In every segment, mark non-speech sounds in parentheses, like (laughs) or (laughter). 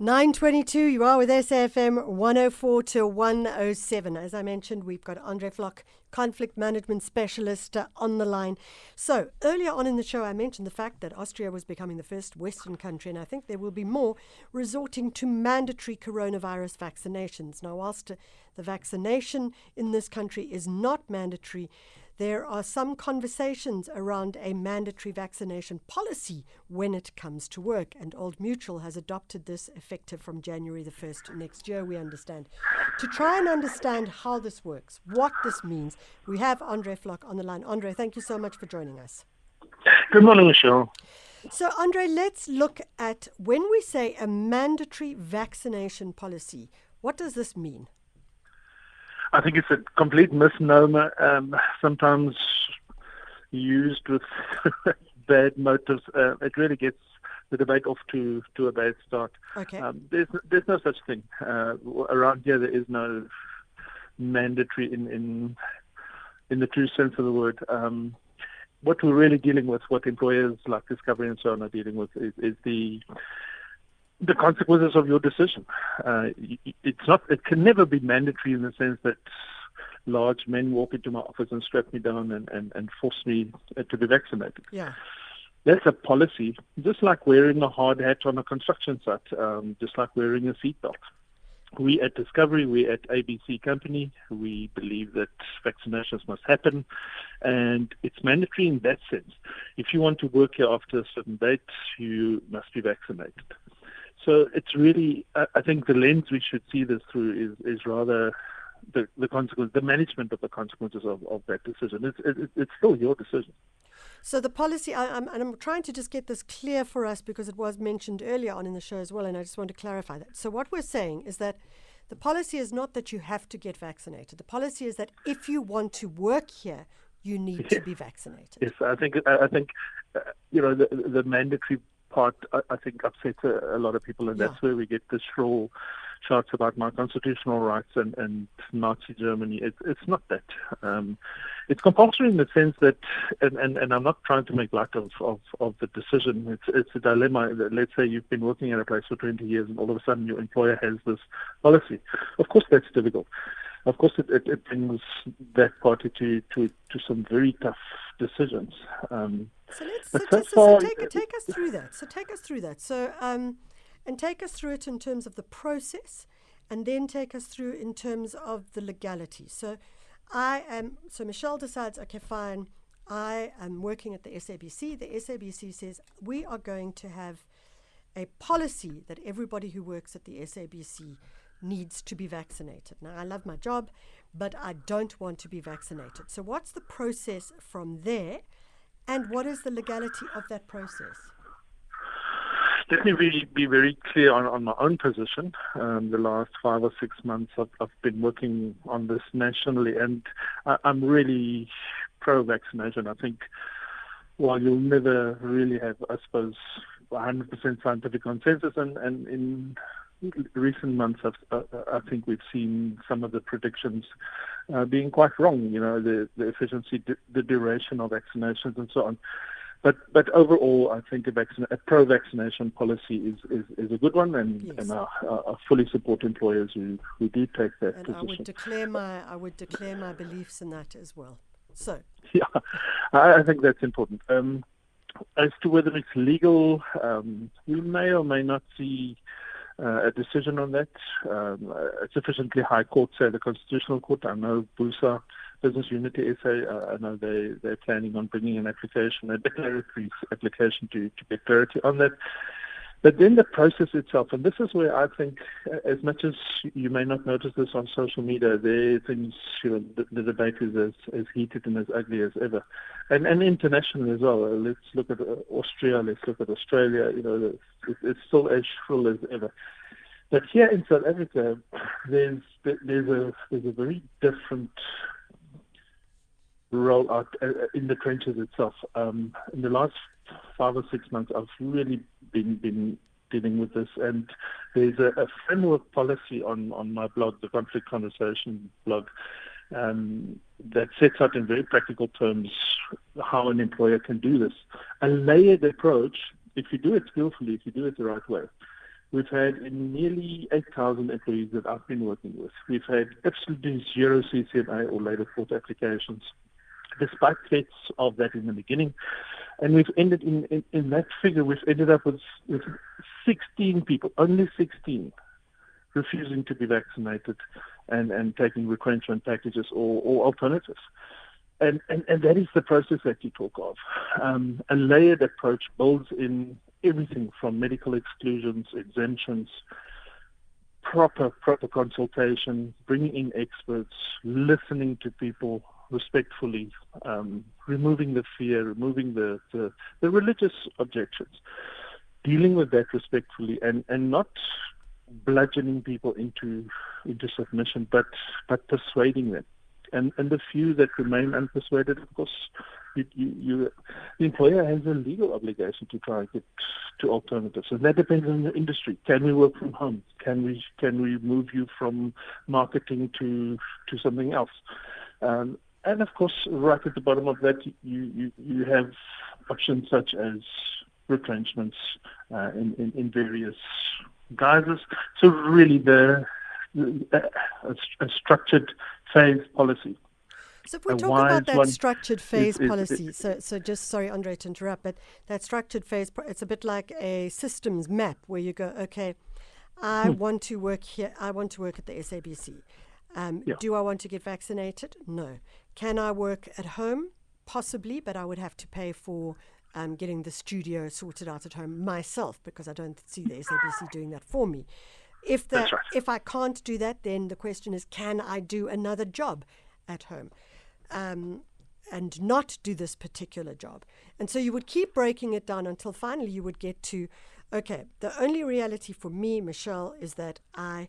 922, you are with SAFM 104 to 107. As I mentioned, we've got Andre Vlok, conflict management specialist, uh, on the line. So, earlier on in the show, I mentioned the fact that Austria was becoming the first Western country, and I think there will be more resorting to mandatory coronavirus vaccinations. Now, whilst uh, the vaccination in this country is not mandatory, there are some conversations around a mandatory vaccination policy when it comes to work. And Old Mutual has adopted this effective from January the 1st next year, we understand. To try and understand how this works, what this means, we have Andre Vlok on the line. Andre, thank you so much for joining us. Good morning, Michelle. So, Andre, let's look at when we say a mandatory vaccination policy, what does this mean? I think it's a complete misnomer, um, sometimes used with (laughs) bad motives. Uh, it really gets the debate off to, to a bad start. Okay. Um, there's, there's no such thing. Uh, around here, there is no mandatory in, in, in the true sense of the word. Um, what we're really dealing with, what employers like Discovery and so on are dealing with, is, is the the consequences of your decision. Uh, it's not. It can never be mandatory in the sense that large men walk into my office and strap me down and, and, and force me uh, to be vaccinated. Yeah. That's a policy, just like wearing a hard hat on a construction site, um, just like wearing a seatbelt. We at Discovery, we at ABC Company, we believe that vaccinations must happen, and it's mandatory in that sense. If you want to work here after a certain date, you must be vaccinated. So it's really, I think the lens we should see this through is, is rather the, the consequence, the management of the consequences of, of that decision. It's, it, it's still your decision. So the policy, I, I'm, and I'm trying to just get this clear for us because it was mentioned earlier on in the show as well, and I just want to clarify that. So what we're saying is that the policy is not that you have to get vaccinated. The policy is that if you want to work here, you need to (laughs) be vaccinated. Yes, I think I think uh, you know the, the mandatory part, I, I think, upsets a, a, lot of people, and Yeah. that's where we get the shrill shouts about my constitutional rights and, and Nazi Germany. It, it's not that. Um, it's compulsory in the sense that, and, and, and I'm not trying to make light of, of, of the decision. It's, it's a dilemma. that Let's say you've been working at a place for 20 years and all of a sudden your employer has this policy. Of course, that's difficult. Of course, it, it, it brings that party to, to, to some very tough decisions. Um, So let's so, so so take, take us through that. So take us through that. So um, and take us through it in terms of the process, and then take us through in terms of the legality. So I am. So Michelle decides, okay, fine. I am working at the SABC. The SABC says we are going to have a policy that everybody who works at the SABC needs to be vaccinated. Now, I love my job, but I don't want to be vaccinated. So, what's the process from there, and what is the legality of that process? Let me be, be very clear on, on my own position. Um, the last five or six months, I've, I've been working on this nationally, and I, I'm really pro-vaccination. I think while you'll never really have, I suppose, 100% scientific consensus, and, and in recent months, I've, uh, I think we've seen some of the predictions uh, being quite wrong. You know, the, the efficiency, the, duration of vaccinations, and so on. But but overall, I think a, vaccine, a pro-vaccination policy is, is, is a good one, and, Yes. and I, I fully support employers who, who do take that And I would declare my I would declare my beliefs in that as well. So, Yeah, I I think that's important. Um, as to whether it's legal, um, we may or may not see uh, a decision on that. Um, a sufficiently high court, say the Constitutional Court. I know BUSA, Business Unity SA, uh, I know they, they're planning on bringing an application, a declaratory application to, to get clarity on that. But then the process itself, and this is where I think, uh, as much as you may not notice this on social media, there things, you know, the, the debate is as, as heated and as ugly as ever, and and internationally as well. Uh, let's look at uh, Austria, let's look at Australia. You know, it's, it's still as shrill as ever. But here in South Africa, there's there's a there's a very different rollout uh, in the trenches itself. Um, in the last five or six months, I've really been been dealing with this, and there's a, a framework policy on on my blog, the Conflict Conversation blog, um, that sets out in very practical terms how an employer can do this. A layered approach, if you do it skillfully, if you do it the right way, We've had nearly 8,000 employees that I've been working with. We've had absolutely zero CCMA or labour court applications, despite threats of that in the beginning. And we've ended in, in, in that figure, we've ended up with, with 16 people, only 16, refusing to be vaccinated and, and taking retrenchment packages or, or alternatives. And, and, and that is the process that you talk of. Um, a layered approach builds in everything from medical exclusions, exemptions, proper proper consultation, bringing in experts, listening to people respectfully, um, removing the fear, removing the, the, the religious objections, dealing with that respectfully, and, and not bludgeoning people into into submission, but but persuading them. And and the few that remain unpersuaded, of course, you, you, you, the employer has a legal obligation to try and get to alternatives, and that depends on the industry. Can we work from home? Can we can we move you from marketing to to something else? Um, and of course, right at the bottom of that, you you, you have options such as retrenchments uh, in, in, in various guises. So really, the a, a structured phase policy. So if we talk about that structured phase is, policy, is, so so just sorry, Andre, to interrupt, but that structured phase, it's a bit like a systems map where you go, okay, I hmm. want to work here, I want to work at the SABC. Um, yeah. Do I want to get vaccinated? No. Can I work at home? Possibly, but I would have to pay for um, getting the studio sorted out at home myself because I don't see the SABC doing that for me. If the, right. if I can't do that, then the question is, can I do another job at home? Um, and not do this particular job. And so you would keep breaking it down until finally you would get to okay, the only reality for me, Michelle, is that I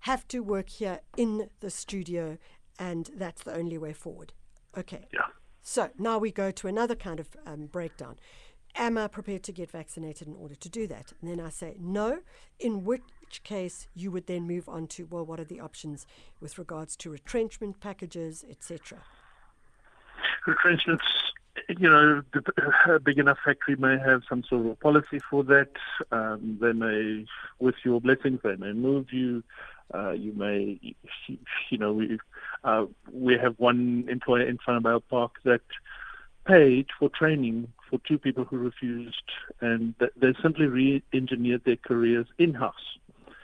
have to work here in the studio, and that's the only way forward. Okay. Yeah. So now we go to another kind of um, breakdown. Am I prepared to get vaccinated in order to do that? And then I say no, in which case you would then move on to, well, what are the options with regards to retrenchment packages, etc.? Retrenchments, you know, a big enough factory may have some sort of policy for that. Um, they may, with your blessings, they may move you. Uh, you may, you know, we uh, we have one employer in Vanderbijl Park that paid for training for two people who refused, and they simply re-engineered their careers in-house.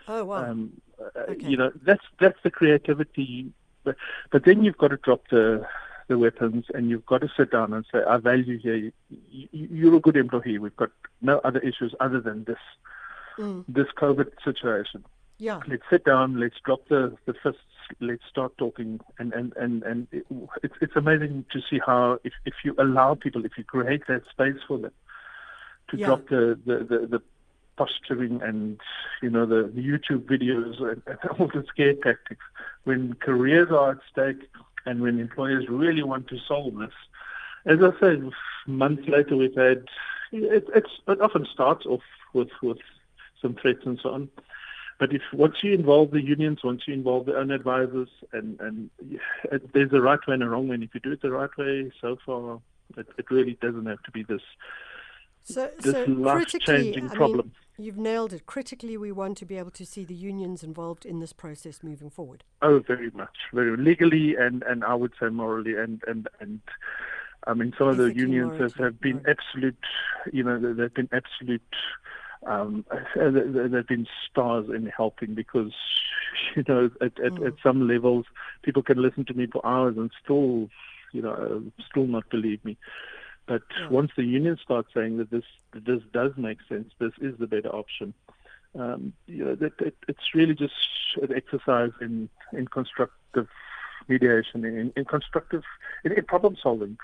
Oh wow! Um, uh, okay. You know, that's that's the creativity, but but then you've got to drop the the weapons and you've got to sit down and say, I value here. You, you're a good employee. We've got no other issues other than this mm. this COVID situation. Yeah. Let's sit down. Let's drop the, the fists. Let's start talking. And and and and it, it's it's amazing to see how if if you allow people, if you create that space for them, to yeah. drop the, the the, the posturing and you know the, the YouTube videos and, (laughs) and all the scare tactics when careers are at stake and when employers really want to solve this. As I said, months later we've had it, it's it often starts off with with some threats and so on. But if once you involve the unions, once you involve the own advisors, and and there's a right way and a wrong way. And if you do it the right way, so far it, it really doesn't have to be this so, this so life-changing problem. Mean, you've nailed it. Critically, we want to be able to see the unions involved in this process moving forward. Oh, very much, very legally, and and I would say morally, and and and. I mean, some of the unions have, have been absolute, you know, they've been absolute um, they've been stars in helping because, (laughs) you know, at, at, mm. at some levels, people can listen to me for hours and still, you know, still not believe me. But yeah. once the union starts saying that this that this does make sense, this is the better option. Um, you know, that, that, it's really just an exercise in in constructive mediation, in, in constructive in, in problem solving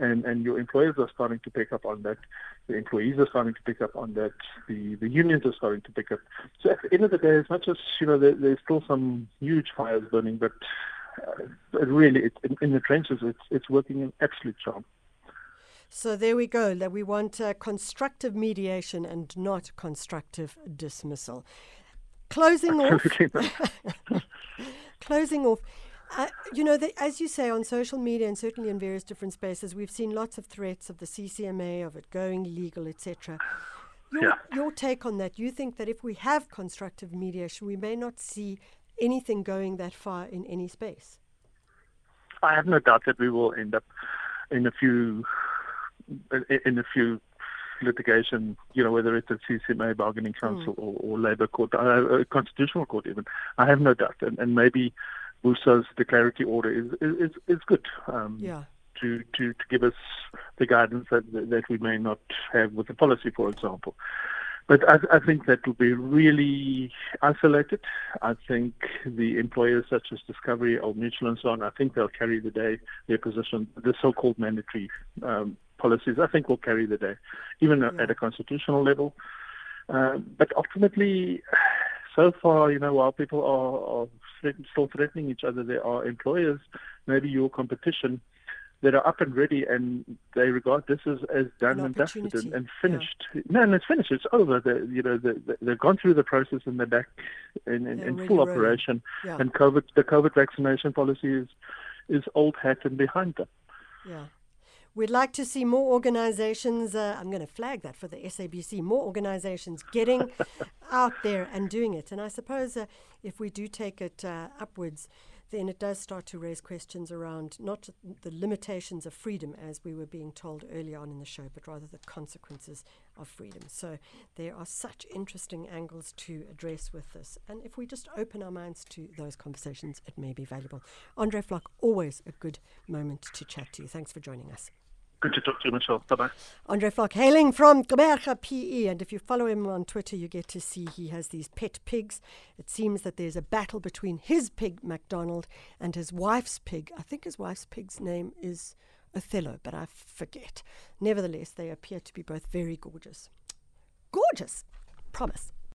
and and your employers are starting to pick up on that. The employees are starting to pick up on that. The the unions are starting to pick up. So at the end of the day, as much as you know, there, there's still some huge fires burning, but uh, really, it, in, in, the trenches, it's it's working an absolute charm. So there we go. That we want uh, constructive mediation and not constructive dismissal. Closing (laughs) off. (laughs) closing off. Uh, you know, the, as you say, on social media and certainly in various different spaces, we've seen lots of threats of the CCMA, of it going legal, etc. Your, yeah. your take on that, you think that if we have constructive mediation, we may not see anything going that far in any space? I have no doubt that we will end up in a few in a few litigation, you know, whether it's a CCMA bargaining council mm. or, or labour court, uh, constitutional court even. I have no doubt, and, and maybe BUSA's declaratory order is is is good. Um, yeah. To, to, to give us the guidance that that we may not have with the policy, for example. But I, I think that will be really isolated. I think the employers such as Discovery, Old Mutual, and so on, I think they'll carry the day. Their position, the so-called mandatory um, policies, I think will carry the day, even yeah. at a constitutional level. Uh, but ultimately, so far, you know, while people are, are threaten, still threatening each other, there are employers, maybe your competition, that are up and ready and they regard this as, as done and dusted and, and finished. Yeah. No, and it's finished. It's over. They, you know, they, they've gone through the process and they're back in, in, in full operation. Yeah. And COVID, the COVID vaccination policy is is old hat and behind them. Yeah. We'd like to see more organizations, uh, I'm going to flag that for the SABC, more organizations getting (laughs) out there and doing it. And I suppose uh, if we do take it uh, upwards, then it does start to raise questions around not the limitations of freedom, as we were being told early on in the show, but rather the consequences of freedom. So there are such interesting angles to address with this. And if we just open our minds to those conversations, it may be valuable. Andre Vlok, always a good moment to chat to you. Thanks for joining us. Good to talk to you, Michelle. Bye bye. Andre Vlok, hailing from Gqeberha PE. And if you follow him on Twitter, you get to see he has these pet pigs. It seems that there's a battle between his pig, MacDonald, and his wife's pig. I think his wife's pig's name is Othello, but I forget. Nevertheless, they appear to be both very gorgeous. Gorgeous! Promise.